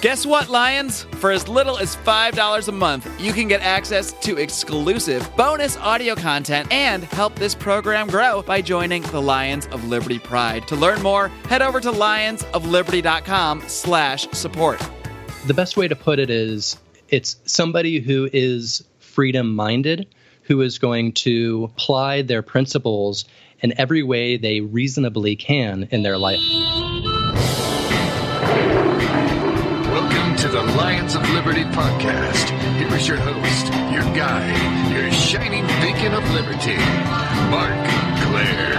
Guess what, Lions? For as little as $5 a month, you can get access to exclusive bonus audio content and help this program grow by joining the Lions of Liberty Pride. To learn more, head over to lionsofliberty.com slash support. The best way to put it is it's somebody who is freedom minded, who is going to apply their principles in every way they reasonably can in their life. To the Lions of Liberty podcast. Here is your host, your guide, your shining beacon of liberty, Marc Clair.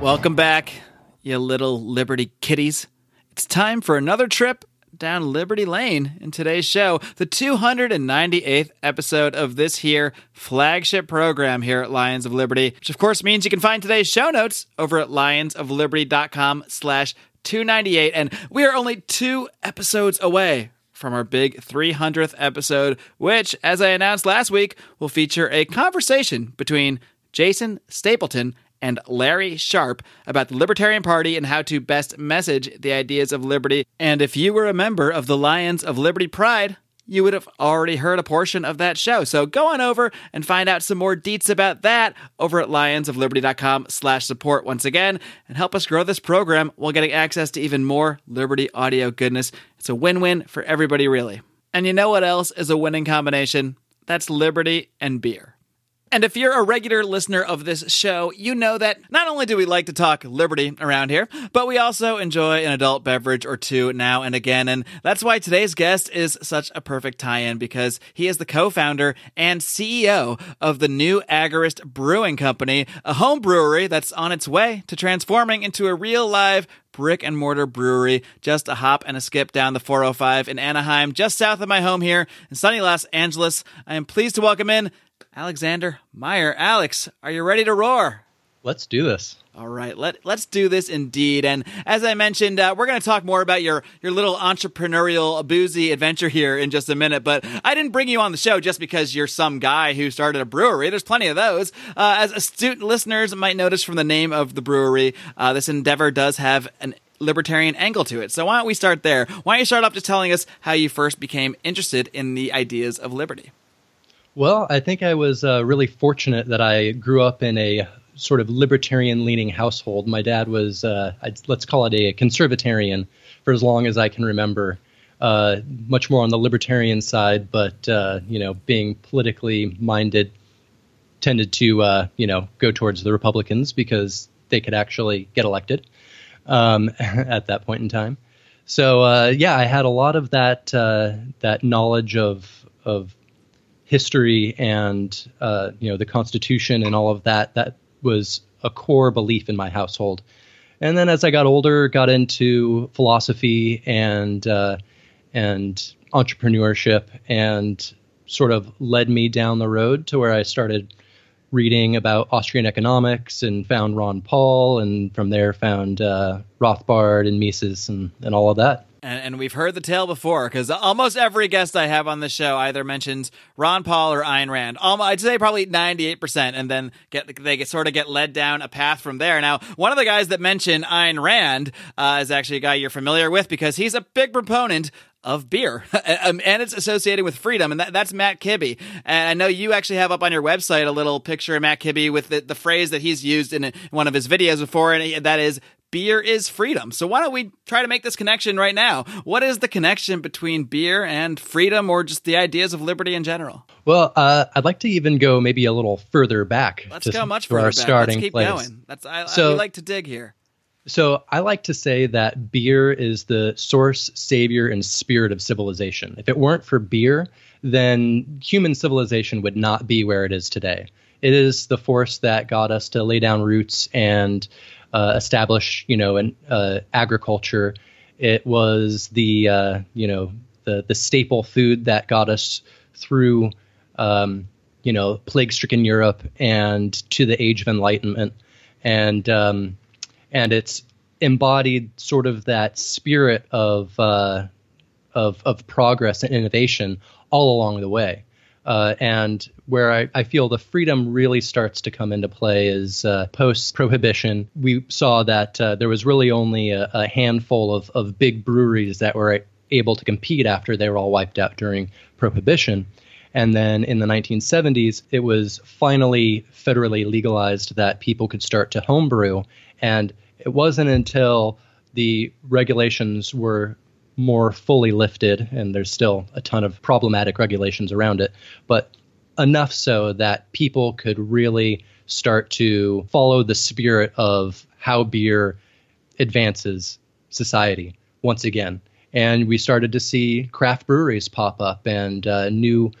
Welcome back, you little Liberty kitties. It's time for another trip down Liberty Lane in today's show, the 298th episode of this here flagship program here at Lions of Liberty, which of course means you can find today's show notes over at lionsofliberty.com slash 298. And we are only two episodes away from our big 300th episode, which, as I announced last week, will feature a conversation between Jason Stapleton and Larry Sharpe about the Libertarian Party and how to best message the ideas of liberty. And if you were a member of the Lions of Liberty Pride, you would have already heard a portion of that show. So go on over and find out some more deets about that over at lionsofliberty.com slash support once again and help us grow this program while getting access to even more Liberty audio goodness. It's a win-win for everybody, really. And you know what else is a winning combination? That's Liberty and beer. And if you're a regular listener of this show, you know that not only do we like to talk liberty around here, but we also enjoy an adult beverage or two now and again. And that's why today's guest is such a perfect tie in because he is the co founder and CEO of the New Agorist Brewing Company, a home brewery that's on its way to transforming into a real live brick and mortar brewery, just a hop and a skip down the 405 in Anaheim, just south of my home here in sunny Los Angeles. I am pleased to welcome in Alexander Meyer. Alex, are you ready to roar? Let's do this. All right, let let's do this indeed. And as I mentioned, uh, we're going to talk more about your your little entrepreneurial boozy adventure here in just a minute. But I didn't bring you on the show just because you're some guy who started a brewery. There's plenty of those. Uh, as astute listeners might notice from the name of the brewery, uh, this endeavor does have an libertarian angle to it. So why don't we start there? Why don't you start off just telling us how you first became interested in the ideas of liberty? Well, I think I was uh, really fortunate that I grew up in a sort of libertarian leaning household. My dad was, uh, let's call it a conservatarian for as long as I can remember. Uh, much more on the libertarian side, but uh, you know, being politically minded, tended to uh, you know go towards the Republicans because they could actually get elected um, at that point in time. So uh, yeah, I had a lot of that that knowledge of of history and uh, you know the Constitution and all of that. That was a core belief in my household. And then as I got older, got into philosophy and uh, and entrepreneurship, and sort of led me down the road to where I started reading about Austrian economics and found Ron Paul, and from there found uh, Rothbard and Mises and, and all of that and, and we've heard the tale before because almost every guest I have on the show either mentions Ron Paul or Ayn Rand. Almost, I'd say probably ninety eight percent, and then get they get sort of get led down a path from there. Now, one of the guys that mentioned Ayn Rand uh, is actually a guy you're familiar with because he's a big proponent of beer, um, and it's associated with freedom, and that, that's Matt Kibbe. And I know you actually have up on your website a little picture of Matt Kibbe with the, the phrase that he's used in one of his videos before, and that is beer is freedom. So why don't we try to make this connection right now? What is the connection between beer and freedom, or just the ideas of liberty in general? Well, uh, I'd like to even go maybe a little further back. Let's go much further our back. Starting Let's keep place. going. That's I, so, I like to dig here. So I like to say that beer is the source, savior, and spirit of civilization. If it weren't for beer, then human civilization would not be where it is today. it is the force that got us to lay down roots and uh, establish, you know, an uh, agriculture. It was the, uh, you know, the the staple food that got us through, um, you know, plague-stricken Europe and to the Age of Enlightenment, and um, and it's embodied sort of that spirit of uh, of of progress and innovation all along the way. Uh, and where I, I, feel the freedom really starts to come into play is uh, post prohibition. We saw that uh, there was really only a, a handful of, of big breweries that were able to compete after they were all wiped out during prohibition. And then in the 1970s, it was finally federally legalized that people could start to homebrew. And it wasn't until the regulations were more fully lifted, and there's still a ton of problematic regulations around it, but enough so that people could really start to follow the spirit of how beer advances society once again. And we started to see craft breweries pop up and uh, new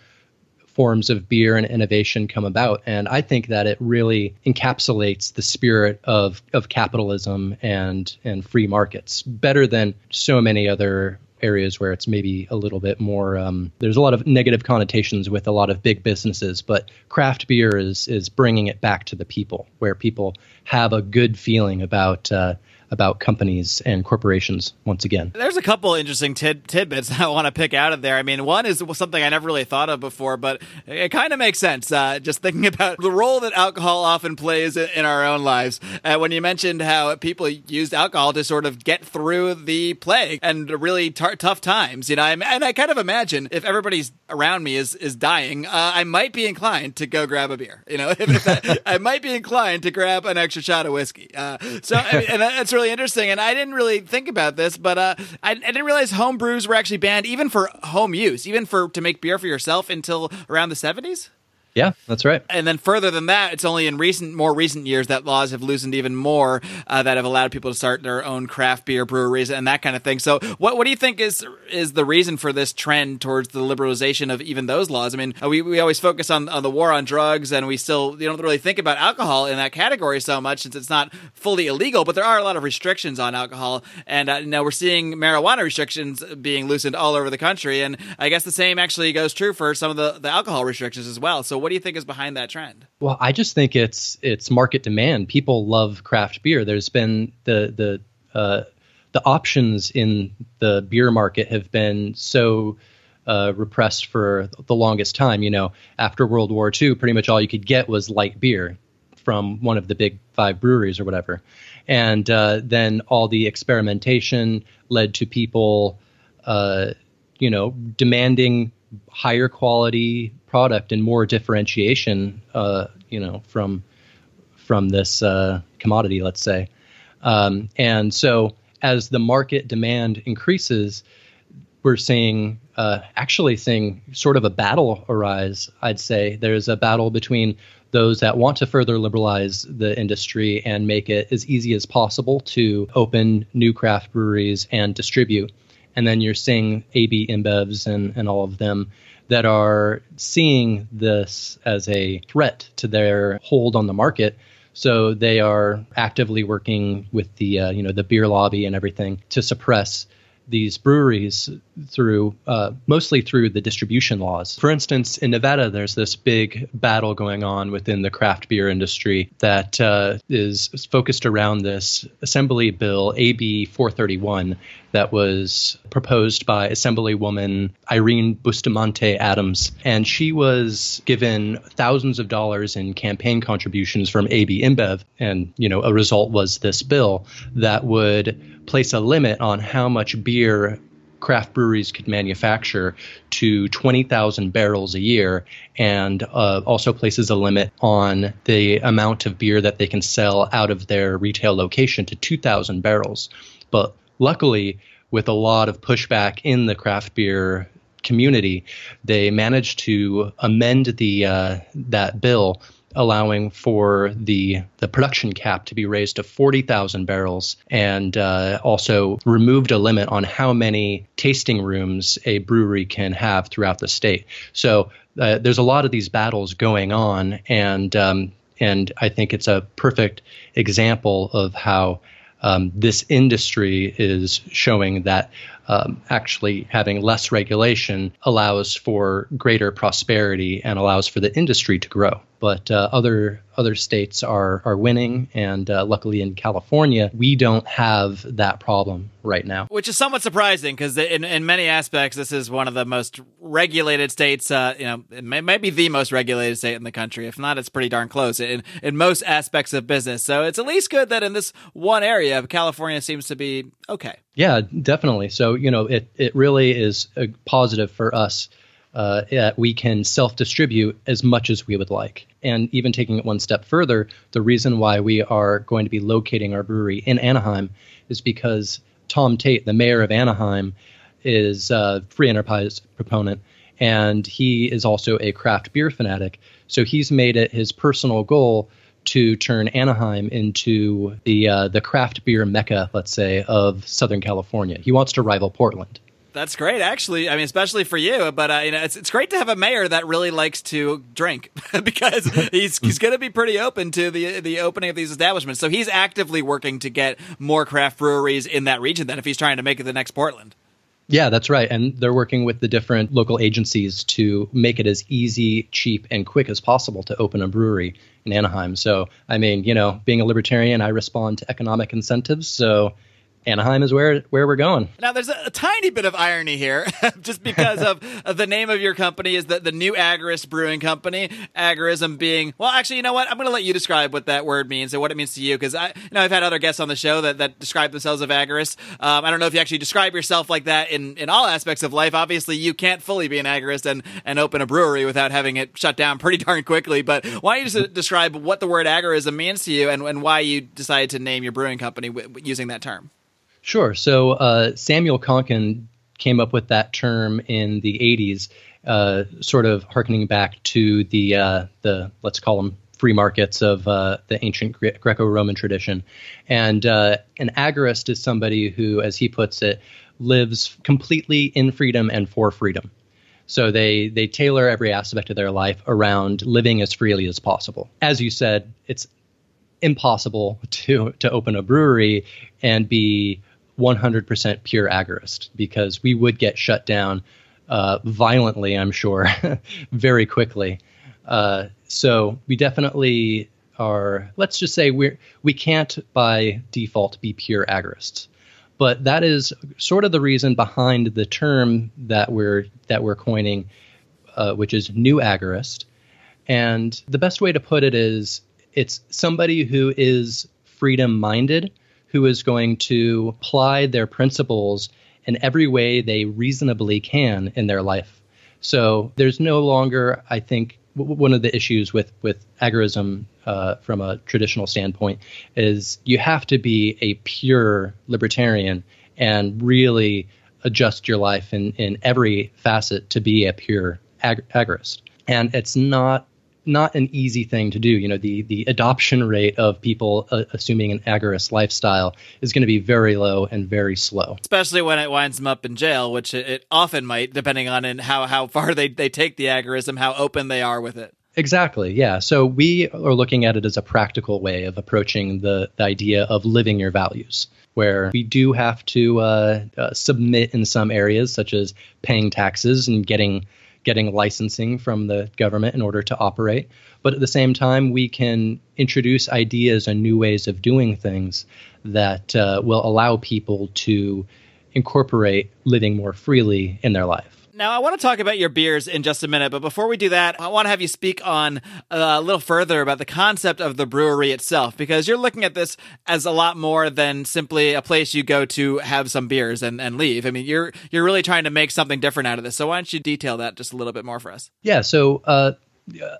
forms of beer and innovation come about. And I think that it really encapsulates the spirit of, of capitalism and, and free markets better than so many other areas where it's maybe a little bit more um, there's a lot of negative connotations with a lot of big businesses but craft beer is is bringing it back to the people where people have a good feeling about uh, about companies and corporations once again. There's a couple interesting tid- tidbits I want to pick out of there. I mean, one is something I never really thought of before, but it kind of makes sense. Uh, just thinking about the role that alcohol often plays in our own lives. Uh, when you mentioned how people used alcohol to sort of get through the plague and really tar- tough times, you know, and I kind of imagine if everybody's around me is is dying, uh, I might be inclined to go grab a beer. You know, if, if I, I, might be inclined to grab an extra shot of whiskey. Uh, so, I mean, and that's really interesting. And I didn't really think about this, but uh, I, I, didn't realize home brews were actually banned even for home use, even for to make beer for yourself until around the seventies. Yeah, that's right. And then further than that, it's only in recent, more recent years that laws have loosened even more uh, that have allowed people to start their own craft beer breweries and that kind of thing. So, what what do you think is is the reason for this trend towards the liberalization of even those laws? I mean, uh, we, we always focus on, on the war on drugs, and we still you don't really think about alcohol in that category so much since it's not fully illegal. But there are a lot of restrictions on alcohol, and uh, now we're seeing marijuana restrictions being loosened all over the country. And I guess the same actually goes true for some of the, the alcohol restrictions as well. So, what do you think is behind that trend? Well, I just think it's it's market demand. People love craft beer. There's been the the uh, the options in the beer market have been so uh, repressed for the longest time. You know, after World War II, pretty much all you could get was light beer from one of the big five breweries or whatever, and uh, then all the experimentation led to people, uh, you know, demanding higher quality product and more differentiation, uh, you know, from from this uh, commodity, let's say. Um, and so, as the market demand increases, we're seeing uh, actually seeing sort of a battle arise. I'd say there's a battle between those that want to further liberalize the industry and make it as easy as possible to open new craft breweries and distribute and then you're seeing AB InBevs and, and all of them that are seeing this as a threat to their hold on the market. So they are actively working with the uh, you know the beer lobby and everything to suppress these breweries through uh, mostly through the distribution laws. For instance, in Nevada, there's this big battle going on within the craft beer industry that uh, is focused around this Assembly Bill AB 431 that was proposed by Assemblywoman Irene Bustamante Adams, and she was given thousands of dollars in campaign contributions from AB InBev, and you know a result was this bill that would place a limit on how much beer craft breweries could manufacture to 20,000 barrels a year and uh, also places a limit on the amount of beer that they can sell out of their retail location to 2,000 barrels. But luckily, with a lot of pushback in the craft beer community, they managed to amend the uh, that bill allowing for the the production cap to be raised to 40,000 barrels, and uh, also removed a limit on how many tasting rooms a brewery can have throughout the state. So uh, there's a lot of these battles going on, and um, and I think it's a perfect example of how um, this industry is showing that um, actually having less regulation allows for greater prosperity and allows for the industry to grow. But uh, other other states are are winning, and uh, luckily in California, we don't have that problem right now. Which is somewhat surprising because in, in many aspects, this is one of the most regulated states. Uh, you know, it may, may, be the most regulated state in the country. If not, it's pretty darn close in in most aspects of business. So it's at least good that in this one area, California seems to be okay. Yeah, definitely. So you know, it it really is a positive for us uh, that we can self distribute as much as we would like. And even taking it one step further, the reason why we are going to be locating our brewery in Anaheim is because Tom Tate, the mayor of Anaheim, is a free enterprise proponent and he is also a craft beer fanatic. So he's made it his personal goal to turn Anaheim into the uh, the craft beer mecca, let's say, of Southern California. He wants to rival Portland. That's great, actually. I mean, especially for you. But uh, you know, it's it's great to have a mayor that really likes to drink because he's he's going to be pretty open to the the opening of these establishments. So he's actively working to get more craft breweries in that region. Then, if he's trying to make it the next Portland. Yeah, that's right. And they're working with the different local agencies to make it as easy, cheap, and quick as possible to open a brewery in Anaheim. So, I mean, you know, being a libertarian, I respond to economic incentives. So, Anaheim is where where we're going. Now, there's a, a tiny bit of irony here, just because of, of, the name of your company is the, the New Agorist Brewing Company. Agorism being well, actually, you know what? I'm going to let you describe what that word means and what it means to you, because I, you know, I've had other guests on the show that, that describe themselves as agorist. Um, I don't know if you actually describe yourself like that in, in all aspects of life. Obviously, you can't fully be an agorist and and open a brewery without having it shut down pretty darn quickly. But why don't you just describe what the word agorism means to you and, and why you decided to name your brewing company w- using that term? Sure. So uh, Samuel Konkin came up with that term in the 80s, uh, sort of harkening back to the uh, the let's call them free markets of uh, the ancient Gre- Greco-Roman tradition. And uh, an agorist is somebody who, as he puts it, lives completely in freedom and for freedom. So they they tailor every aspect of their life around living as freely as possible. As you said, it's impossible to to open a brewery and be 100% pure agorist because we would get shut down uh, violently, I'm sure, very quickly. Uh, so we definitely are. Let's just say we're we can't by default be pure agorists, but that is sort of the reason behind the term that we're that we're coining, uh, which is new agorist. And the best way to put it is it's somebody who is freedom minded who is going to apply their principles in every way they reasonably can in their life. So there's no longer, I think, one of the issues with with agorism uh, from a traditional standpoint is you have to be a pure libertarian and really adjust your life in in every facet to be a pure ag- agorist. And it's not not an easy thing to do. You know, the the adoption rate of people uh, assuming an agorist lifestyle is going to be very low and very slow. Especially when it winds them up in jail, which it, it often might, depending on in how how far they they take the agorism, how open they are with it. Exactly. Yeah. So we are looking at it as a practical way of approaching the, the idea of living your values, where we do have to uh, uh, submit in some areas, such as paying taxes and getting getting licensing from the government in order to operate. But at the same time, we can introduce ideas and new ways of doing things that uh, will allow people to incorporate living more freely in their life. Now, I want to talk about your beers in just a minute, but before we do that, I want to have you speak on uh, a little further about the concept of the brewery itself, because you're looking at this as a lot more than simply a place you go to have some beers and, and leave. I mean, you're you're really trying to make something different out of this. So why don't you detail that just a little bit more for us? Yeah. So uh,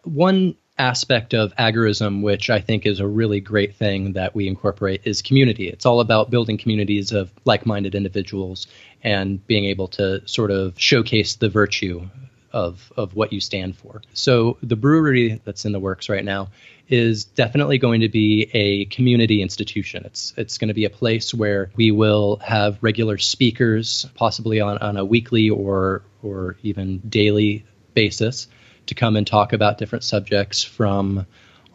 one aspect of agorism, which I think is a really great thing that we incorporate, is community. It's all about building communities of like minded individuals and being able to sort of showcase the virtue of of what you stand for. So the brewery that's in the works right now is definitely going to be a community institution. It's it's going to be a place where we will have regular speakers, possibly on, on a weekly or or even daily basis, to come and talk about different subjects from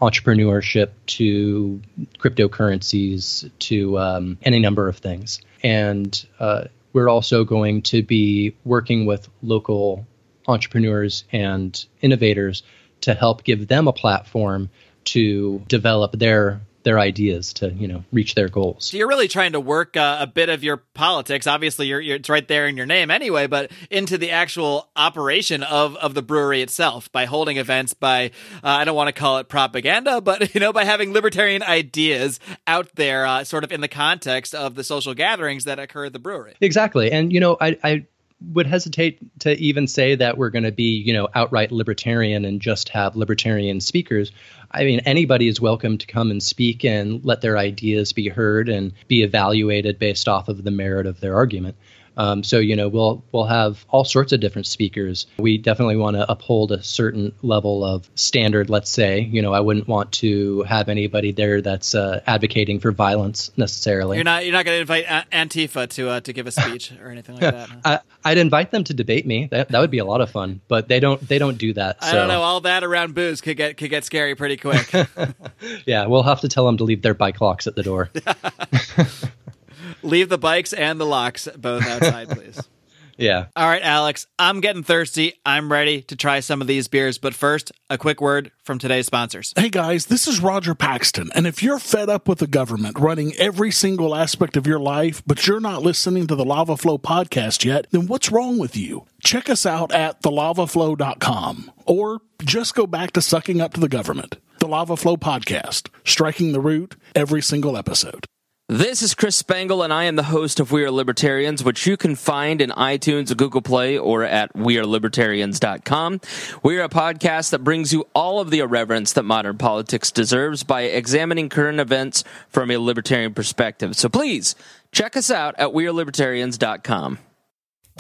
entrepreneurship to cryptocurrencies to um, any number of things. And uh, we're also going to be working with local entrepreneurs and innovators to help give them a platform to develop their their ideas to you know reach their goals. So you're really trying to work uh, a bit of your politics. Obviously, you're, you're, it's right there in your name anyway, but into the actual operation of of the brewery itself by holding events. By uh, I don't want to call it propaganda, but you know by having libertarian ideas out there, uh, sort of in the context of the social gatherings that occur at the brewery. Exactly, and you know I. I would hesitate to even say that we're going to be, you know, outright libertarian and just have libertarian speakers. I mean, anybody is welcome to come and speak and let their ideas be heard and be evaluated based off of the merit of their argument. Um, so you know we'll we'll have all sorts of different speakers. We definitely want to uphold a certain level of standard. Let's say you know I wouldn't want to have anybody there that's uh, advocating for violence necessarily. You're not you're not going to invite Antifa to uh, to give a speech or anything like that. Huh? I, would invite them to debate me. That, that would be a lot of fun. But they don't they don't do that. So. I don't know. All that around booze could get could get scary pretty quick. yeah, we'll have to tell them to leave their bike locks at the door. Leave the bikes and the locks both outside, please. Yeah. All right, Alex, I'm getting thirsty. I'm ready to try some of these beers. But first, a quick word from today's sponsors. Hey, guys, this is Roger Paxton. And if you're fed up with the government running every single aspect of your life, but you're not listening to the Lava Flow podcast yet, then what's wrong with you? Check us out at thelavaflow.com or just go back to sucking up to the government. The Lava Flow podcast, striking the root every single episode. This is Chris Spangle, and I am the host of We Are Libertarians, which you can find in iTunes, Google Play, or at WeAreLibertarians.com. We are a podcast that brings you all of the irreverence that modern politics deserves by examining current events from a libertarian perspective. So please check us out at WeAreLibertarians.com.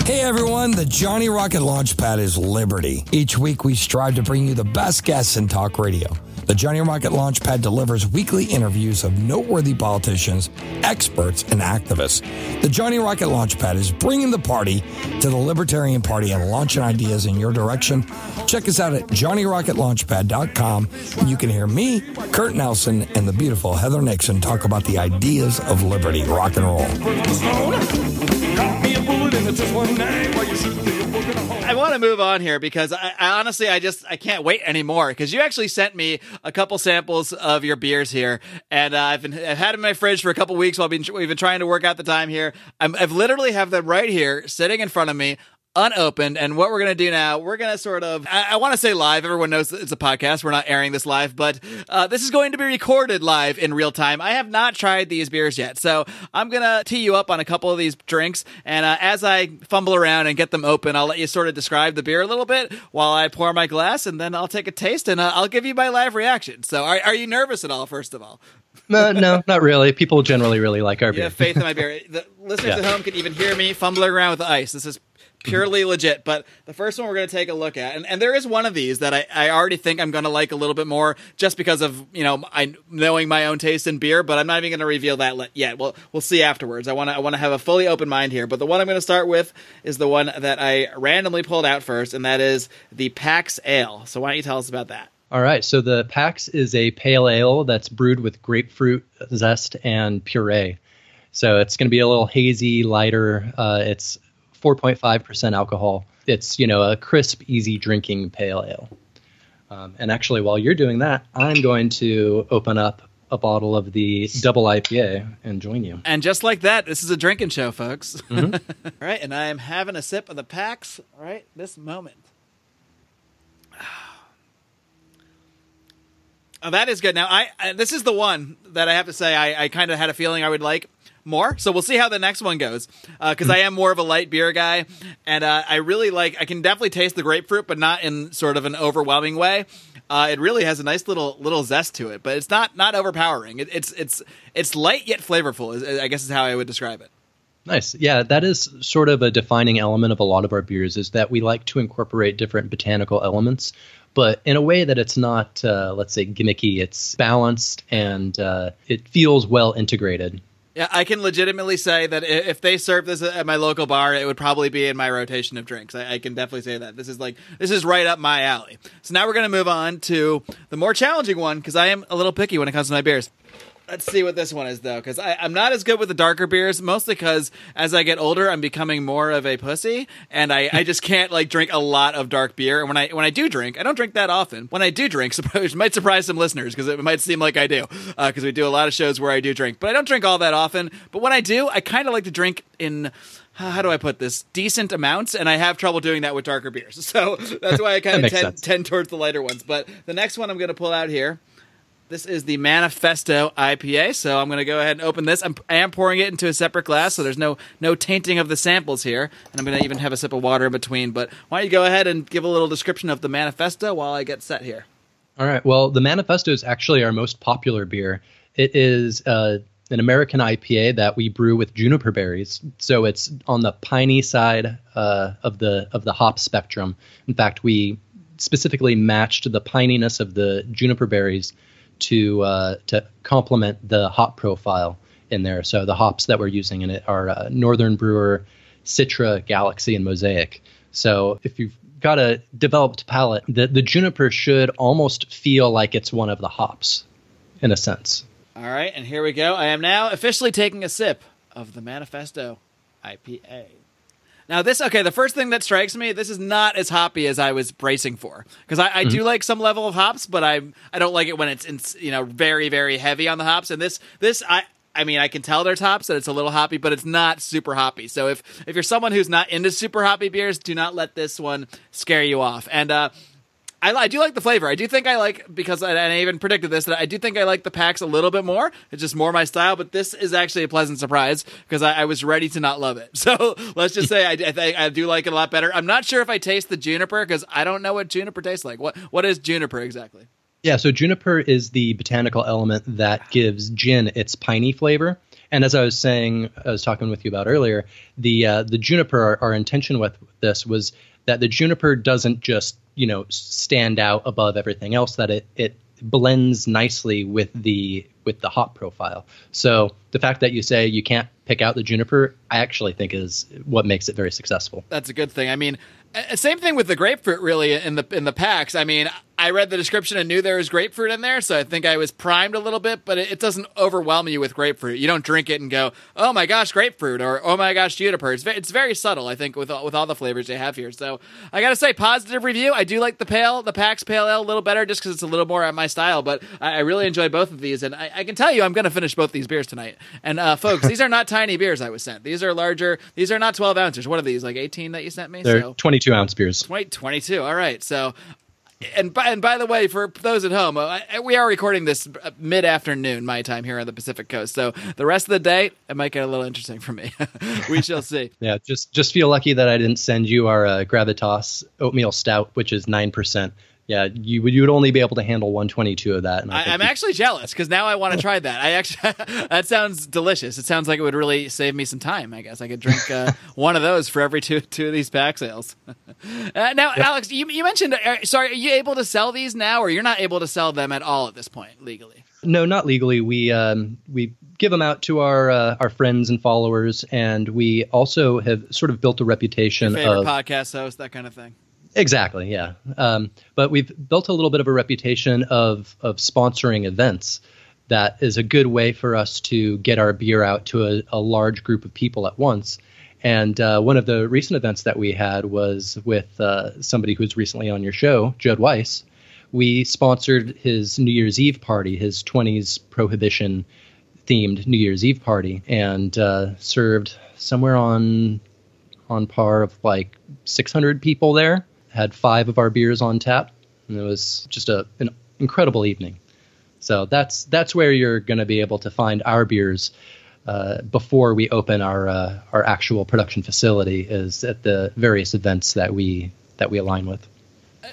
Hey everyone, the Johnny Rocket Launchpad is Liberty. Each week we strive to bring you the best guests in talk radio. The Johnny Rocket Launchpad delivers weekly interviews of noteworthy politicians, experts, and activists. The Johnny Rocket Launchpad is bringing the party to the Libertarian Party and launching ideas in your direction. Check us out at johnnyrocketlaunchpad.com. You can hear me, Kurt Nelson, and the beautiful Heather Nixon talk about the ideas of liberty, rock and roll. I want to move on here because I, I, honestly, I just I can't wait anymore because you actually sent me a couple samples of your beers here, and uh, I've been I've had them in my fridge for a couple weeks while we've been, we've been trying to work out the time here. i have literally have them right here sitting in front of me unopened. And what we're going to do now, we're going to sort of, I, I want to say live. Everyone knows it's a podcast. We're not airing this live, but uh, this is going to be recorded live in real time. I have not tried these beers yet. So I'm going to tee you up on a couple of these drinks. And uh, as I fumble around and get them open, I'll let you sort of describe the beer a little bit while I pour my glass and then I'll take a taste and uh, I'll give you my live reaction. So are, are you nervous at all, first of all? no, no, not really. People generally really like our beer. Yeah, faith in my beer. The listeners yeah. at home can even hear me fumbling around with the ice. This is purely legit. But the first one we're going to take a look at, and, and there is one of these that I, I already think I'm going to like a little bit more just because of, you know, I knowing my own taste in beer, but I'm not even going to reveal that yet. We'll, we'll see afterwards. I want to I want to have a fully open mind here. But the one I'm going to start with is the one that I randomly pulled out first, and that is the Pax Ale. So why don't you tell us about that? All right. So the Pax is a pale ale that's brewed with grapefruit zest and puree. So it's going to be a little hazy, lighter. Uh, it's 4.5% alcohol. It's, you know, a crisp, easy drinking pale ale. Um, and actually, while you're doing that, I'm going to open up a bottle of the double IPA and join you. And just like that, this is a drinking show, folks. Mm-hmm. All right, and I am having a sip of the Pax right this moment. Oh, that is good. Now, I, I, this is the one that I have to say I, I kind of had a feeling I would like more. So we'll see how the next one goes. Because uh, I am more of a light beer guy, and uh, I really like. I can definitely taste the grapefruit, but not in sort of an overwhelming way. Uh, it really has a nice little little zest to it, but it's not not overpowering. It, it's it's it's light yet flavorful. I guess is how I would describe it. Nice. Yeah, that is sort of a defining element of a lot of our beers is that we like to incorporate different botanical elements, but in a way that it's not, uh, let's say, gimmicky. It's balanced and uh, it feels well integrated. Yeah, I can legitimately say that if they serve this at my local bar, it would probably be in my rotation of drinks. I, I can definitely say that this is like this is right up my alley. So now we're going to move on to the more challenging one because I am a little picky when it comes to my beers. Let's see what this one is though, because I'm not as good with the darker beers, mostly because as I get older, I'm becoming more of a pussy, and I, I just can't like drink a lot of dark beer. And when I when I do drink, I don't drink that often. When I do drink, it might surprise some listeners because it might seem like I do, because uh, we do a lot of shows where I do drink, but I don't drink all that often. But when I do, I kind of like to drink in how do I put this? Decent amounts, and I have trouble doing that with darker beers. So that's why I kind of tend, tend, towards the lighter ones. But the next one I'm going to pull out here this is the Manifesto IPA, so I'm going to go ahead and open this. I'm, I am pouring it into a separate glass, so there's no no tainting of the samples here. And I'm going to even have a sip of water in between. But why don't you go ahead and give a little description of the Manifesto while I get set here? All right. Well, the Manifesto is actually our most popular beer. It is uh, an American IPA that we brew with juniper berries, so it's on the piney side uh, of the of the hop spectrum. In fact, we specifically matched the pininess of the juniper berries to uh, to complement the hop profile in there. So the hops that we're using in it are uh, Northern Brewer, Citra, Galaxy, and Mosaic. So if you've got a developed palate, the, the juniper should almost feel like it's one of the hops, in a sense. All right, and here we go. I am now officially taking a sip of the Manifesto IPA. Now this okay. The first thing that strikes me, this is not as hoppy as I was bracing for because I, I mm-hmm. do like some level of hops, but I I don't like it when it's, it's you know very very heavy on the hops. And this this I I mean, I can tell there's hops that it's a little hoppy, but it's not super hoppy. So if if you're someone who's not into super hoppy beers, do not let this one scare you off. And uh, I, I do like the flavor. I do think I like because I, I even predicted this that I do think I like the Pax a little bit more. It's just more my style. But this is actually a pleasant surprise because I, I, was ready to not love it. So let's just say I, I, I, do like it a lot better. I'm not sure if I taste the juniper because I don't know what juniper tastes like. What what is juniper exactly? Yeah, so juniper is the botanical element that gives gin its piney flavor. And as I was saying, I was talking with you about earlier, the uh, the juniper, our, our intention with this was that the juniper doesn't just you know stand out above everything else that it it blends nicely with the with the hop profile. So the fact that you say you can't pick out the juniper, I actually think is what makes it very successful. That's a good thing. I mean, same thing with the grapefruit really in the in the Pax. I mean, I read the description and knew there was grapefruit in there, so I think I was primed a little bit, but it, it, doesn't overwhelm you with grapefruit. You don't drink it and go, "Oh my gosh, grapefruit," or "Oh my gosh, juniper." It's, it's very subtle, I think, with all, with all the flavors they have here. So I gotta say, positive review. I do like the pale, the PAX Pale Ale a little better, just because it's a little more at my style. But I, I really enjoy both of these, and I, I, can tell you, I'm gonna finish both these beers tonight. And uh, folks, these are not tiny beers I was sent. These are larger. These are not 12 ounces. What are these? Like 18 that you sent me? They're so, 22 ounce beers. 20, 22. All right. So and by, and by the way, for those at home, uh, we are recording this uh, mid afternoon my time here on the Pacific Coast. So the rest of the day, it might get a little interesting for me. we shall see. yeah, just just feel lucky that I didn't send you our uh, Gravitas oatmeal stout, which is nine percent yeah, you would you would only be able to handle 122 of that. I, am actually jealous because now I want to try that. I actually that sounds delicious. It sounds like it would really save me some time. I guess I could drink uh, one of those for every two two of these Pax Ales. uh, now, yep. Alex, you, you mentioned. Uh, sorry, are you able to sell these now, or you're not able to sell them at all at this point legally? No, not legally. We um, we give them out to our uh, our friends and followers, and we also have sort of built a reputation Your favorite of podcast host, that kind of thing. Exactly, yeah. Um, but we've built a little bit of a reputation of of sponsoring events. That is a good way for us to get our beer out to a, a large group of people at once. And uh, one of the recent events that we had was with uh, somebody who's recently on your show, Judd Weiss. We sponsored his New Year's Eve party, his 20s prohibition themed New Year's Eve party, and uh, served somewhere on on par of like 600 people there had five of our beers on tap, and it was just a, an incredible evening. So that's that's where you're going to be able to find our beers uh, before we open our uh, our actual production facility is at the various events that we that we align with.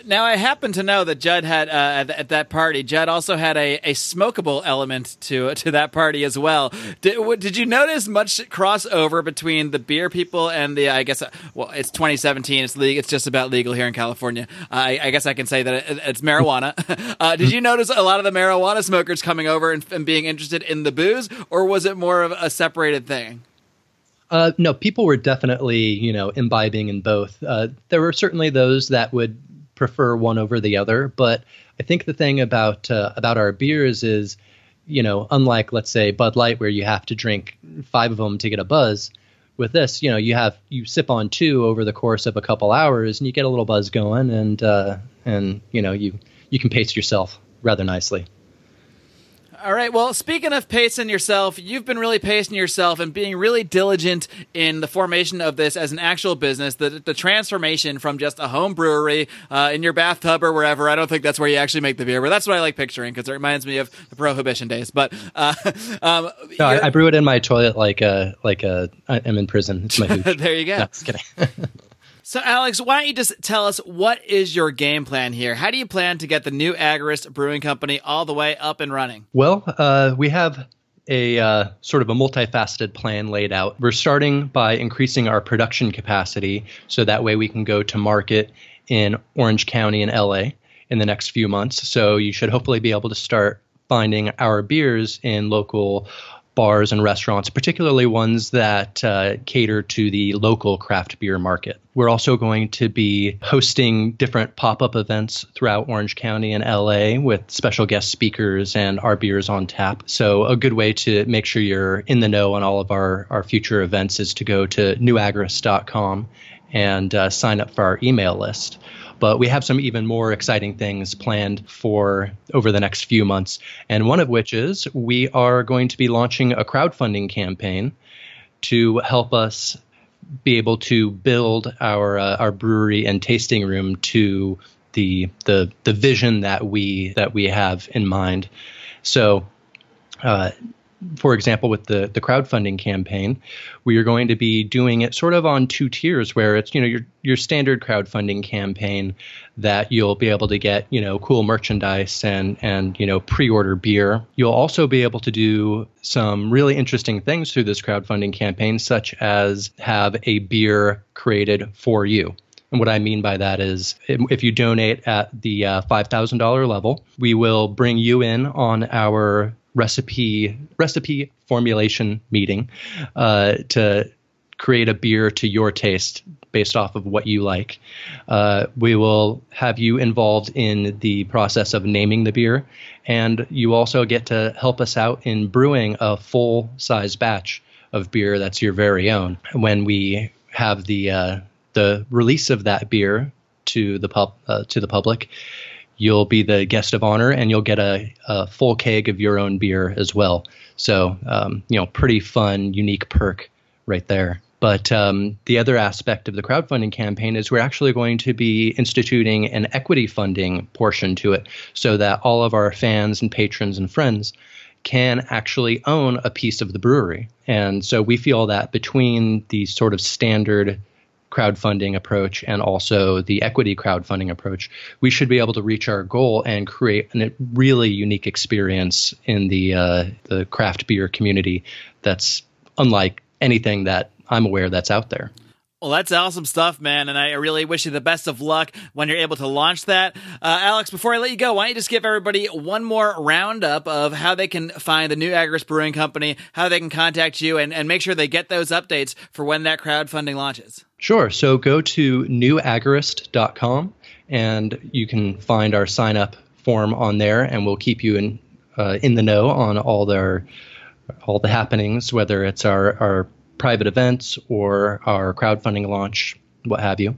Now, I happen to know that Judd had uh, at, at that party. Judd also had a, a smokable element to to that party as well. Did, w- did you notice much crossover between the beer people and the? I guess uh, well, it's 2017. It's legal. It's just about legal here in California. I, I guess I can say that it, it's marijuana. uh, did you notice a lot of the marijuana smokers coming over and, and being interested in the booze, or was it more of a separated thing? Uh, no, people were definitely, you know, imbibing in both. Uh, there were certainly those that would prefer one over the other, but I think the thing about uh, about our beers is, you know, unlike let's say Bud Light, where you have to drink five of them to get a buzz. With this, you know, you have you sip on two over the course of a couple hours, and you get a little buzz going, and uh, and you know, you you can pace yourself rather nicely. All right. Well, speaking of pacing yourself, you've been really pacing yourself and being really diligent in the formation of this as an actual business. The, the transformation from just a home brewery uh, in your bathtub or wherever. I don't think that's where you actually make the beer, but that's what I like picturing because it reminds me of the prohibition days. But uh, um, no, I, I, brew it in my toilet like a like a I'm in prison. It's my there you go. No, just kidding. So, Alex, why don't you just tell us what is your game plan here? How do you plan to get the new Agorist Brewing Company all the way up and running? Well, uh, we have a uh, sort of a multifaceted plan laid out. We're starting by increasing our production capacity so that way we can go to market in Orange County and LA in the next few months. So, you should hopefully be able to start finding our beers in local bars and restaurants, particularly ones that uh, cater to the local craft beer market. We're also going to be hosting different pop up events throughout Orange County and LA with special guest speakers and our beers on tap. So, a good way to make sure you're in the know on all of our, our future events is to go to newagorist.com and uh, sign up for our email list. But we have some even more exciting things planned for over the next few months. And one of which is we are going to be launching a crowdfunding campaign to help us be able to build our uh, our brewery and tasting room to the the the vision that we that we have in mind. So uh, for example, with the the crowdfunding campaign, we are going to be doing it sort of on two tiers, where it's you know your your standard crowdfunding campaign that you'll be able to get you know cool merchandise and and you know pre-order beer. You'll also be able to do some really interesting things through this crowdfunding campaign, such as have a beer created for you. And what I mean by that is if you donate at the uh, $5,000 level, we will bring you in on our recipe recipe formulation meeting uh, to create a beer to your taste based off of what you like. Uh, we will have you involved in the process of naming the beer, and you also get to help us out in brewing a full size batch of beer that's your very own. When we have the uh, the release of that beer to the pub uh, to the public, you'll be the guest of honor and you'll get a, a full keg of your own beer as well. So, um, you know, pretty fun, unique perk right there. But um, the other aspect of the crowdfunding campaign is we're actually going to be instituting an equity funding portion to it so that all of our fans and patrons and friends can actually own a piece of the brewery. And so we feel that between the sort of standard crowdfunding approach and also the equity crowdfunding approach, we should be able to reach our goal and create a really unique experience in the uh, the craft beer community that's unlike anything that I'm aware that's out there. Well, that's awesome stuff, man. And I really wish you the best of luck when you're able to launch that. Uh, Alex, before I let you go, why don't you just give everybody one more roundup of how they can find the new Agorist Brewing Company, how they can contact you, and, and make sure they get those updates for when that crowdfunding launches? Sure. So go to newagorist.com and you can find our sign up form on there, and we'll keep you in, uh, in the know on all their all the happenings, whether it's our, our private events or our crowdfunding launch, what have you.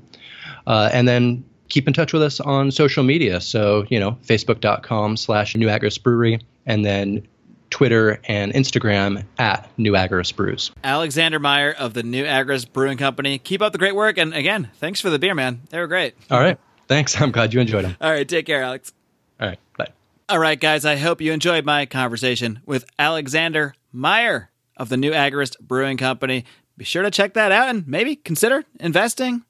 Uh, and then keep in touch with us on social media. So, you know, facebook.com slash New Agorist Brewery, and then Twitter and Instagram at New Agorist Brews. Alexander Meyer of the New Agorist Brewing Company. Keep up the great work. And again, thanks for the beer, man. They were great. All right. Thanks. I'm glad you enjoyed them. All right. Take care, Alex. All right. Bye. All right, guys. I hope you enjoyed my conversation with Alexander Meyer of the New Agorist Brewing Company. Be sure to check that out and maybe consider investing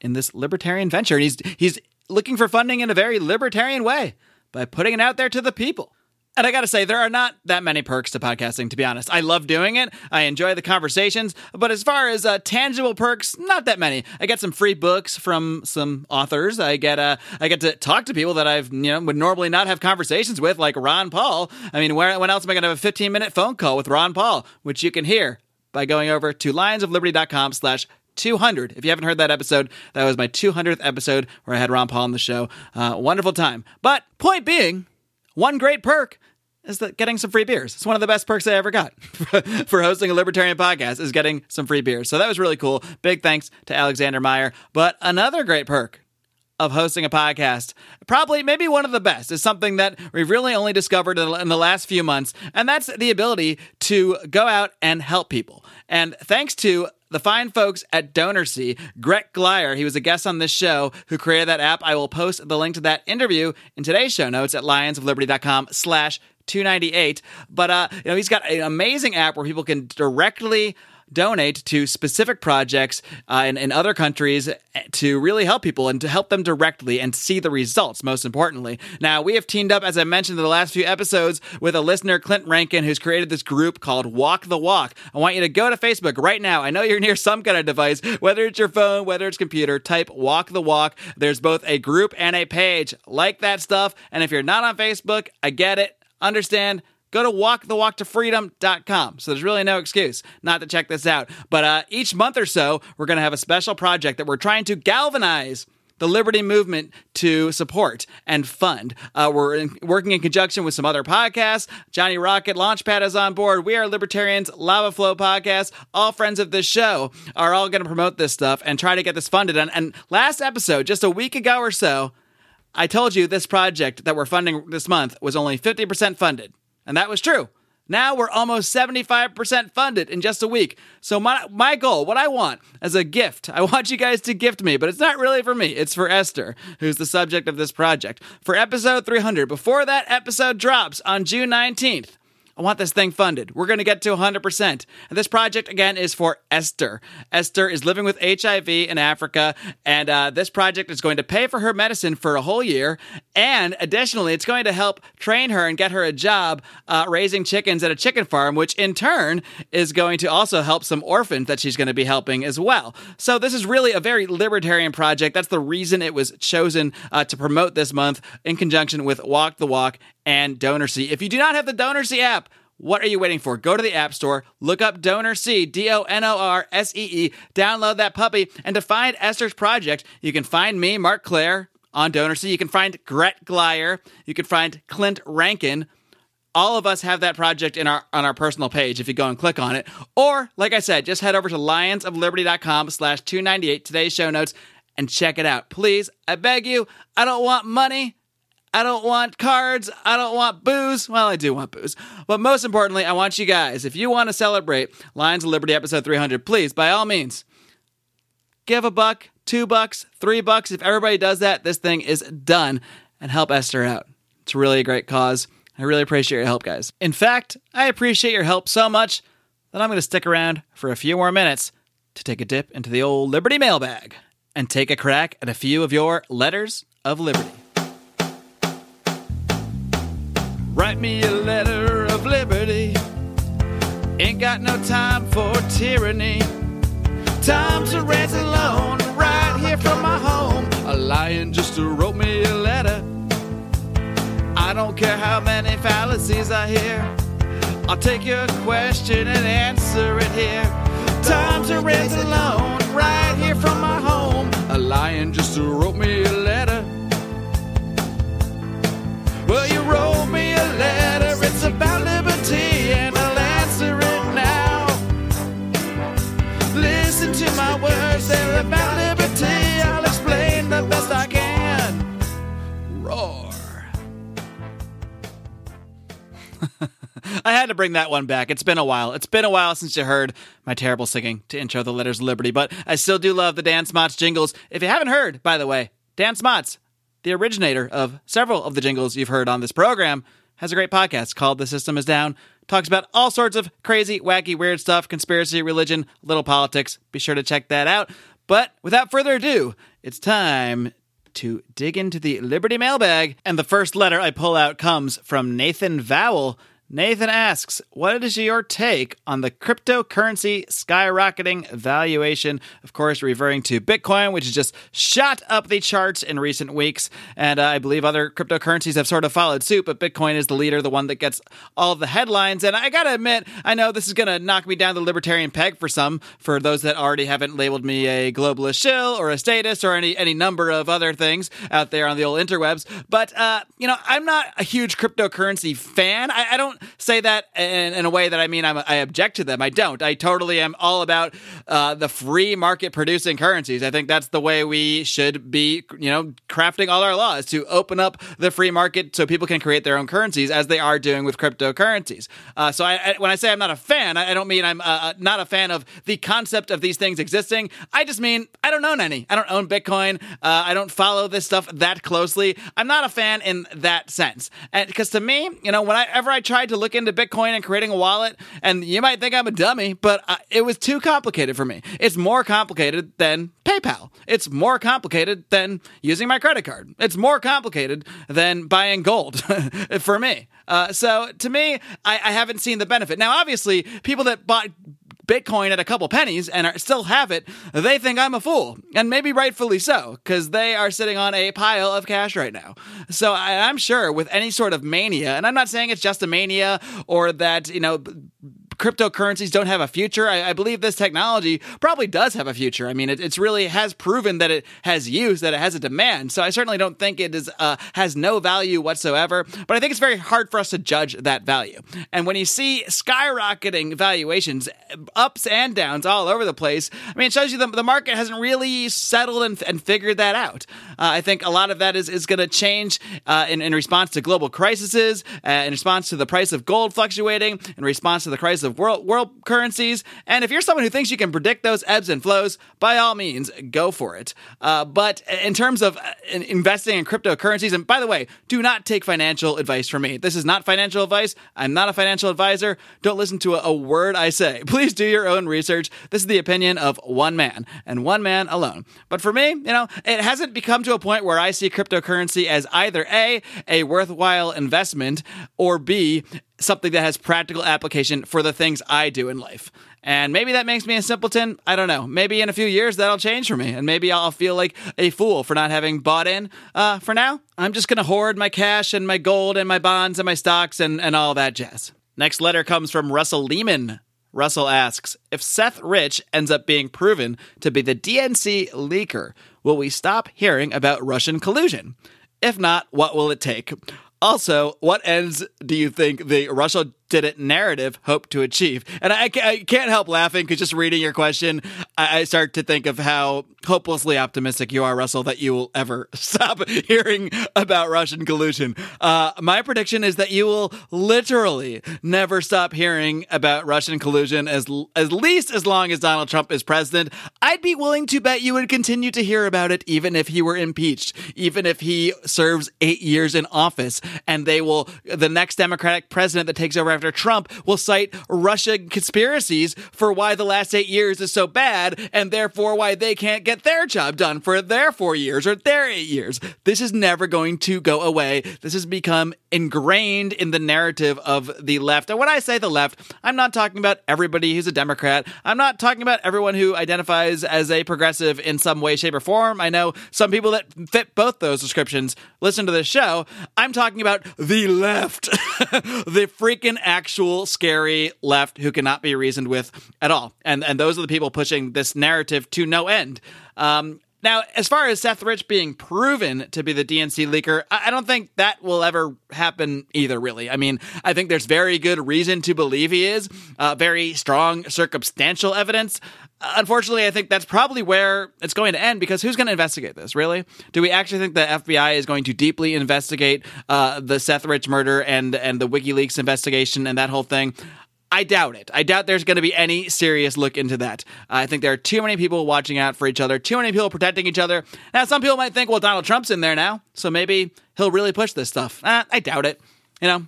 in this libertarian venture. And he's he's looking for funding in a very libertarian way by putting it out there to the people. And I gotta say, there are not that many perks to podcasting, to be honest. I love doing it. I enjoy the conversations. But as far as uh, tangible perks, not that many. I get some free books from some authors. I get uh, I get to talk to people that I've, you know, would normally not have conversations with, like Ron Paul. I mean, where, when else am I gonna have a 15 minute phone call with Ron Paul, which you can hear by going over to lionsofliberty.com slash 200. If you haven't heard that episode, that was my 200th episode where I had Ron Paul on the show. Uh, wonderful time. But point being, one great perk is that getting some free beers. It's one of the best perks I ever got for hosting a libertarian podcast is getting some free beers. So that was really cool. Big thanks to Alexander Meyer. But another great perk of hosting a podcast, probably maybe one of the best, is something that we've really only discovered in the last few months, and that's the ability to go out and help people. And thanks to the fine folks at DonorSee, Gret Glyer, he was a guest on this show who created that app. I will post the link to that interview in today's show notes at lionsofliberty.com slash 298 but uh you know he's got an amazing app where people can directly donate to specific projects uh, in, in other countries to really help people and to help them directly and see the results, most importantly. Now, we have teamed up, as I mentioned in the last few episodes, with a listener, Clint Rankin, who's created this group called Walk the Walk. I want you to go to Facebook right now. I know you're near some kind of device, whether it's your phone, whether it's computer, type Walk the Walk. There's both a group and a page. Like that stuff. And if you're not on Facebook, I get it understand, go to walkthewalktofreedom.com. So there's really no excuse not to check this out. But uh, each month or so, we're going to have a special project that we're trying to galvanize the liberty movement to support and fund. Uh, we're in, working in conjunction with some other podcasts. Johnny Rocket Launchpad is on board. We are Libertarians, Lava Flow podcast. All friends of this show are all going to promote this stuff and try to get this funded. And, and last episode, just a week ago or so, I told you this project that we're funding this month was only 50% funded, and that was true. Now we're almost 75% funded in just a week. So my my goal, what I want as a gift, I want you guys to gift me, but it's not really for me. It's for Esther, who's the subject of this project. For episode 300, before that episode drops on June 19th, I want this thing funded. We're going to get to 100%. And this project, again, is for Esther. Esther is living with HIV in Africa, and uh, this project is going to pay for her medicine for a whole year. And additionally, it's going to help train her and get her a job uh, raising chickens at a chicken farm, which in turn is going to also help some orphans that she's going to be helping as well. So this is really a very libertarian project. That's the reason it was chosen uh, to promote this month in conjunction with Walk the Walk and DonorSee. If you do not have the DonorSee app, what are you waiting for? Go to the App Store, look up DonorSee, D O N O R S E E, download that puppy, and to find Esther's project, you can find me, Marc Clair, on DonorSee. You can find Gret Glyer, you can find Clint Rankin. All of us have that project in our on our personal page if you go and click on it. Or, like I said, just head over to lionsofliberty.com slash 298, today's show notes, and check it out. Please, I beg you, I don't want money. I don't want cards. I don't want booze. Well, I do want booze. But most importantly, I want you guys, if you want to celebrate Lions of Liberty episode 300, please, by all means, give a buck, two bucks, three bucks. If everybody does that, this thing is done and help Esther out. It's really a great cause. I really appreciate your help, guys. In fact, I appreciate your help so much that I'm going to stick around for a few more minutes to take a dip into the old Liberty mailbag and take a crack at a few of your letters of liberty. Write me a letter of liberty. Ain't got no time for tyranny. Time to rest alone, right here from my home. A lion just wrote me a letter. I don't care how many fallacies I hear. I'll take your question and answer it here. Time to rest alone, right here from my home. A lion just wrote me a letter. Well, you wrote me a letter, it's about liberty, and I'll answer it now. Listen to my words, they're about liberty. I'll explain the best I can. Roar. I had to bring that one back. It's been a while. It's been a while since you heard my terrible singing to intro the letters of liberty, but I still do love the Dan Smots jingles. If you haven't heard, by the way, Dan Smots, the originator of several of the jingles you've heard on this program, has a great podcast called The System Is Down. Talks about all sorts of crazy, wacky, weird stuff, conspiracy, religion, little politics. Be sure to check that out. But without further ado, it's time to dig into the Liberty mailbag. And the first letter I pull out comes from Nathan Vowell. Nathan asks, What is your take on the cryptocurrency skyrocketing valuation? Of course, referring to Bitcoin, which has just shot up the charts in recent weeks. And uh, I believe other cryptocurrencies have sort of followed suit, but Bitcoin is the leader, the one that gets all the headlines. And I gotta admit, I know this is gonna knock me down the libertarian peg for some, for those that already haven't labeled me a globalist shill or a statist or any, any number of other things out there on the old interwebs. But, uh, you know, I'm not a huge cryptocurrency fan. I, I don't say that in, in, a way that I mean I'm, i object to them. I don't. I totally am all about uh, the free market producing currencies. I think that's the way we should be, you know, crafting all our laws to open up the free market so people can create their own currencies as they are doing with cryptocurrencies. Uh, so I, I, when I say I'm not a fan, I, I don't mean I'm uh, uh not a fan of the concept of these things existing. I just mean I don't own any. I don't own Bitcoin. Uh, I don't follow this stuff that closely. I'm not a fan in that sense. And because to me, you know, whenever I tried to look into Bitcoin and creating a wallet, and you might think I'm a dummy, but I, it was too complicated for me. It's more complicated than PayPal. It's more complicated than using my credit card. It's more complicated than buying gold for me. Uh, so to me, I, I haven't seen the benefit. Now, obviously, people that bought Bitcoin at a couple pennies and are, still have it, they think I'm a fool. And maybe rightfully so, because they are sitting on a pile of cash right now. So I, I'm sure with any sort of mania, and I'm not saying it's just a mania or that, you know, cryptocurrencies don't have a future. I, I, believe this technology probably does have a future. I mean, it it's really has proven that it has use, that it has a demand. So I certainly don't think it is uh, has no value whatsoever. But I think it's very hard for us to judge that value. And when you see skyrocketing valuations, ups and downs all over the place, I mean, it shows you the, the market hasn't really settled and, and figured that out. Uh, I think a lot of that is is going to change uh, in in response to global crises, uh, in response to the price of gold fluctuating, in response to the price of of world world currencies. And if you're someone who thinks you can predict those ebbs and flows, by all means, go for it. Uh, but in terms of uh, investing in cryptocurrencies, and by the way, do not take financial advice from me. This is not financial advice. I'm not a financial advisor. Don't listen to a, a word I say. Please do your own research. This is the opinion of one man and one man alone. But for me, you know, it hasn't become to a point where I see cryptocurrency as either A, a worthwhile investment, or B, something that has practical application for the things I do in life. And maybe that makes me a simpleton. I don't know. Maybe in a few years that'll change for me, and maybe I'll feel like a fool for not having bought in. Uh, for now, I'm just gonna hoard my cash and my gold and my bonds and my stocks and, and all that jazz. Next letter comes from Russell Lehman. Russell asks If Seth Rich ends up being proven to be the DNC leaker, will we stop hearing about Russian collusion? If not, what will it take? Also, what ends do you think the Russia did it narrative hope to achieve? And I, I can't help laughing because just reading your question, I, I, start to think of how hopelessly optimistic you are, Russell, that you will ever stop hearing about Russian collusion. Uh, my prediction is that you will literally never stop hearing about Russian collusion as at least as long as Donald Trump is president. I'd be willing to bet you would continue to hear about it even if he were impeached, even if he serves eight years in office, and they will the next Democratic president that takes over after Trump will cite Russian conspiracies for why the last eight years is so bad and therefore why they can't get their job done for their four years or their eight years. This is never going to go away. This has become ingrained in the narrative of the left. And when I say the left, I'm not talking about everybody who's a Democrat. I'm not talking about everyone who identifies as a progressive in some way, shape, or form. I know some people that fit both those descriptions listen to this show. I'm talking about the left, the freaking actual scary left who cannot be reasoned with at all. And and those are the people pushing this narrative to no end. Um, now, as far as Seth Rich being proven to be the DNC leaker, I don't think that will ever happen either, really. I mean, I think there's very good reason to believe he is, uh, very strong circumstantial evidence. Unfortunately, I think that's probably where it's going to end because who's going to investigate this, really? Do we actually think the FBI is going to deeply investigate uh, the Seth Rich murder and, and the WikiLeaks investigation and that whole thing? I doubt it. I doubt there's going to be any serious look into that. Uh, I think there are too many people watching out for each other, too many people protecting each other. Now, some people might think, well, Donald Trump's in there now, so maybe he'll really push this stuff. Uh, I doubt it. You know,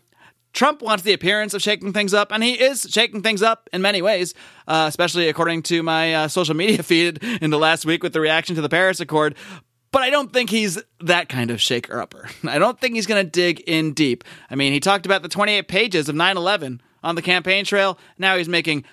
Trump wants the appearance of shaking things up, and he is shaking things up in many ways, uh, especially according to my uh, social media feed in the last week with the reaction to the Paris Accord. but I don't think he's that kind of shaker upper. I don't think he's going to dig in deep. I mean, he talked about the 28 pages of 9 11 on the campaign trail. Now he's making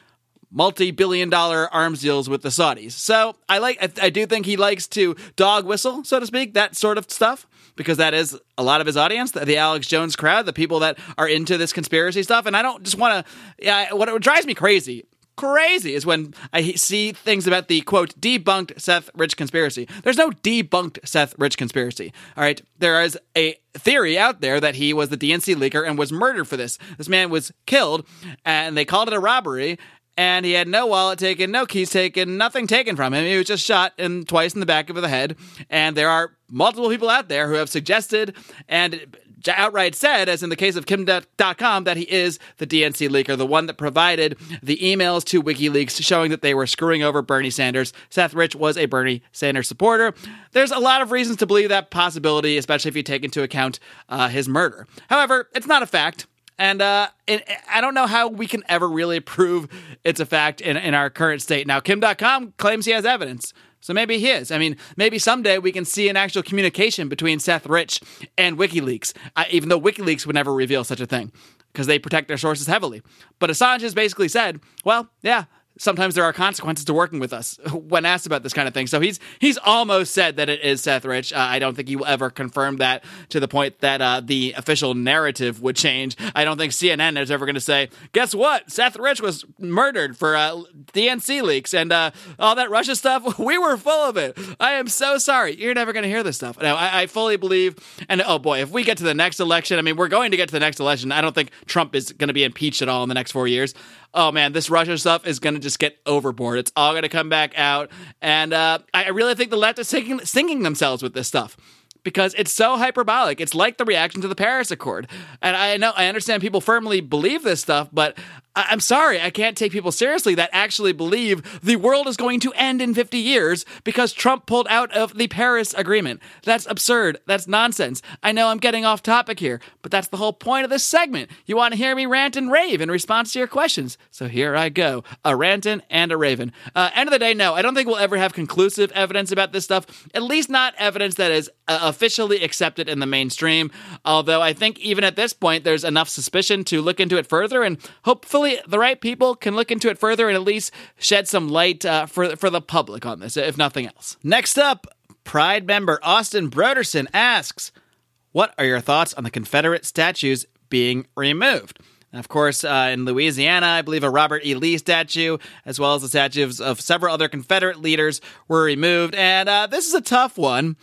multi-billion dollar arms deals with the Saudis. So I like I, I, do think he likes to dog whistle, so to speak, that sort of stuff because that is a lot of his audience, the, Alex Jones crowd, the people that are into this conspiracy stuff. And I don't just want to. Yeah, what drives me crazy crazy is when I see things about the quote debunked Seth Rich conspiracy. There's no debunked Seth Rich conspiracy. All right, there is a theory out there that he was the DNC leaker and was murdered for this. This man was killed, and they called it a robbery. And he had no wallet taken, no keys taken, nothing taken from him. He was just shot in twice in the back of the head. And there are multiple people out there who have suggested and outright said, as in the case of Kim Dotcom, that he is the DNC leaker, the one that provided the emails to WikiLeaks showing that they were screwing over Bernie Sanders. Seth Rich was a Bernie Sanders supporter. There's a lot of reasons to believe that possibility, especially if you take into account uh, his murder. However, it's not a fact. And uh, it, I don't know how we can ever really prove it's a fact in, in our current state. Now, Kim Dotcom claims he has evidence. So maybe he is. I mean, maybe someday we can see an actual communication between Seth Rich and WikiLeaks, uh, even though WikiLeaks would never reveal such a thing because they protect their sources heavily. But Assange has basically said, well, yeah, sometimes there are consequences to working with us when asked about this kind of thing. So he's he's almost said that it is Seth Rich. Uh, I don't think he will ever confirm that to the point that uh, the official narrative would change. I don't think CNN is ever going to say, "Guess what? Seth Rich was murdered for uh, DNC leaks and uh, all that Russia stuff. We were full of it. I am so sorry. You're never going to hear this stuff." No, I, I fully believe. And oh boy, if we get to the next election, I mean, we're going to get to the next election. I don't think Trump is going to be impeached at all in the next four years oh man, this Russia stuff is going to just get overboard. It's all going to come back out. And uh, I really think the left is sinking, singing themselves with this stuff because it's so hyperbolic. It's like the reaction to the Paris Accord. And I know I understand people firmly believe this stuff, but I'm sorry, I can't take people seriously that actually believe the world is going to end in 50 years because Trump pulled out of the Paris Agreement. That's absurd. That's nonsense. I know I'm getting off topic here, but that's the whole point of this segment. You want to hear me rant and rave in response to your questions. So here I go a rantin' and a raven. Uh, end of the day, no, I don't think we'll ever have conclusive evidence about this stuff, at least not evidence that is uh, officially accepted in the mainstream. Although I think even at this point, there's enough suspicion to look into it further and hopefully hopefully the right people can look into it further and at least shed some light uh, for for the public on this, if nothing else. Next up, Pride member Austin Broderson asks, "What are your thoughts on the Confederate statues being removed?" of course, uh, in Louisiana, I believe a Robert E. Lee statue, as well as the statues of several other Confederate leaders, were removed. And uh, this is a tough one.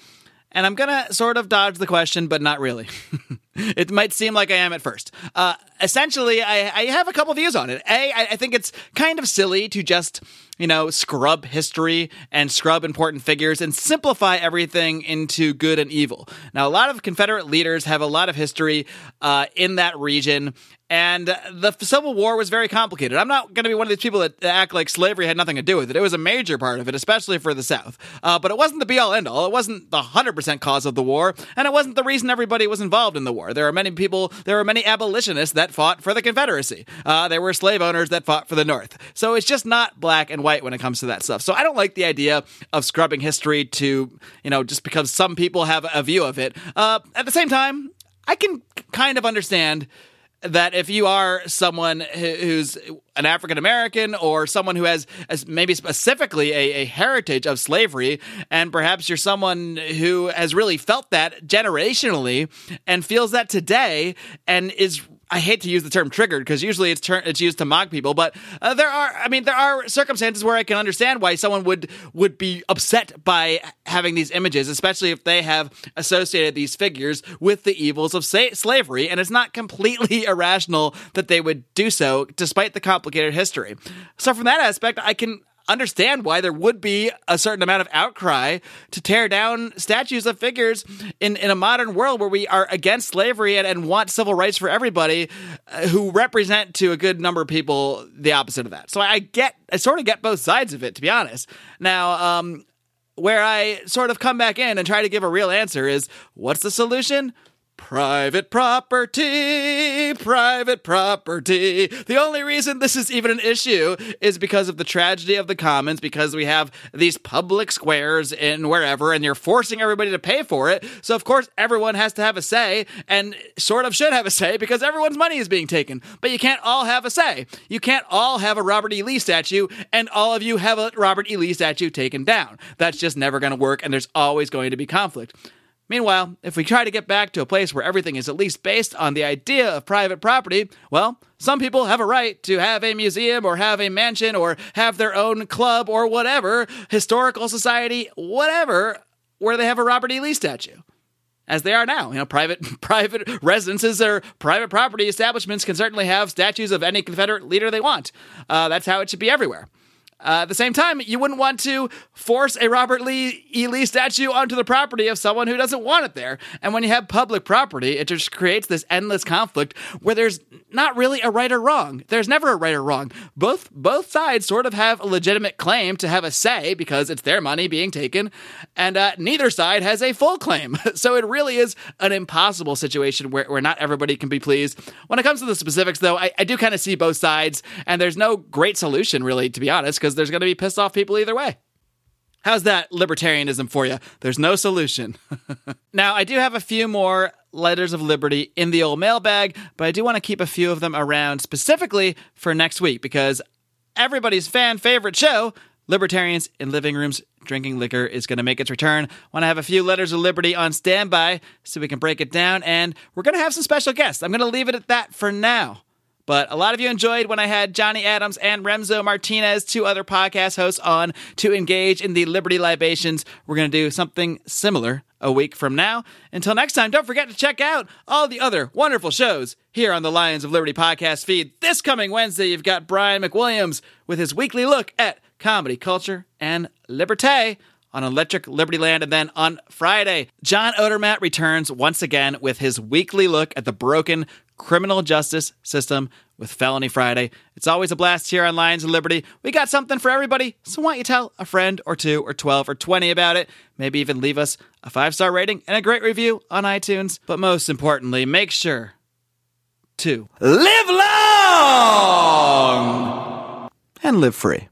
And I'm going to sort of dodge the question, but not really. it might seem like I am at first. Uh, essentially, I, I, have a couple views on it. A, I, I think it's kind of silly to just, you know, scrub history and scrub important figures and simplify everything into good and evil. Now, a lot of Confederate leaders have a lot of history uh, in that region, and the Civil War was very complicated. I'm not going to be one of these people that act like slavery had nothing to do with it. It was a major part of it, especially for the South. Uh, but it wasn't the be all end all. It wasn't the 100% cause of the war, and it wasn't the reason everybody was involved in the war. There are many people, there are many abolitionists that fought for the Confederacy. Uh, there were slave owners that fought for the North. So it's just not black and white when it comes to that stuff. So I don't like the idea of scrubbing history to, you know, just because some people have a view of it. Uh, at the same time, I can kind of understand that if you are someone who's an African American or someone who has maybe specifically a, a, heritage of slavery, and perhaps you're someone who has really felt that generationally and feels that today and is I hate to use the term triggered because usually it's ter- it's used to mock people, but uh, there are I mean there are circumstances where I can understand why someone would would be upset by having these images, especially if they have associated these figures with the evils of sa- slavery, and it's not completely irrational that they would do so despite the complicated history. So from that aspect, I can understand why there would be a certain amount of outcry to tear down statues of figures in, in a modern world where we are against slavery and, and want civil rights for everybody uh, who represent to a good number of people the opposite of that. So I get, I sort of get both sides of it, to be honest. Now, um, where I sort of come back in and try to give a real answer is what's the solution? Private property, private property. The only reason this is even an issue is because of the tragedy of the commons, because we have these public squares in wherever, and you're forcing everybody to pay for it. So, of course, everyone has to have a say, and sort of should have a say because everyone's money is being taken. But you can't all have a say. You can't all have a Robert E. Lee statue, and all of you have a Robert E. Lee statue taken down. That's just never going to work, and there's always going to be conflict. Meanwhile, if we try to get back to a place where everything is at least based on the idea of private property, well, some people have a right to have a museum or have a mansion or have their own club or whatever, historical society, whatever, where they have a Robert E. Lee statue. As they are now, you know, private private residences or private property establishments can certainly have statues of any Confederate leader they want. Uh, that's how it should be everywhere. Uh, at the same time, you wouldn't want to force a Robert Lee E. Lee statue onto the property of someone who doesn't want it there. And when you have public property, it just creates this endless conflict where there's not really a right or wrong. There's never a right or wrong. Both both sides sort of have a legitimate claim to have a say because it's their money being taken, and uh, neither side has a full claim. so it really is an impossible situation where, where not everybody can be pleased. When it comes to the specifics, though, I, I do kind of see both sides, and there's no great solution really, to be honest, because there's going to be pissed off people either way. How's that libertarianism for you? There's no solution. now, I do have a few more letters of liberty in the old mailbag, but I do want to keep a few of them around specifically for next week because everybody's fan favorite show, Libertarians in Living Rooms Drinking Liquor, is going to make its return. Want to have a few letters of liberty on standby so we can break it down, and we're going to have some special guests. I'm going to leave it at that for now. But a lot of you enjoyed when I had Johnny Adams and Remzo Martinez, two other podcast hosts, on to engage in the Liberty Libations. We're going to do something similar a week from now. Until next time, don't forget to check out all the other wonderful shows here on the Lions of Liberty podcast feed. This coming Wednesday, you've got Brian McWilliams with his weekly look at comedy, culture, and liberté on Electric Liberty Land. And then on Friday, John Odermatt returns once again with his weekly look at the broken criminal justice system with Felony Friday. It's always a blast here on Lions of Liberty. We got something for everybody, so why don't you tell a friend or two or 12 or 20 about it? Maybe even leave us a five star rating and a great review on iTunes. But most importantly, make sure to live long and live free.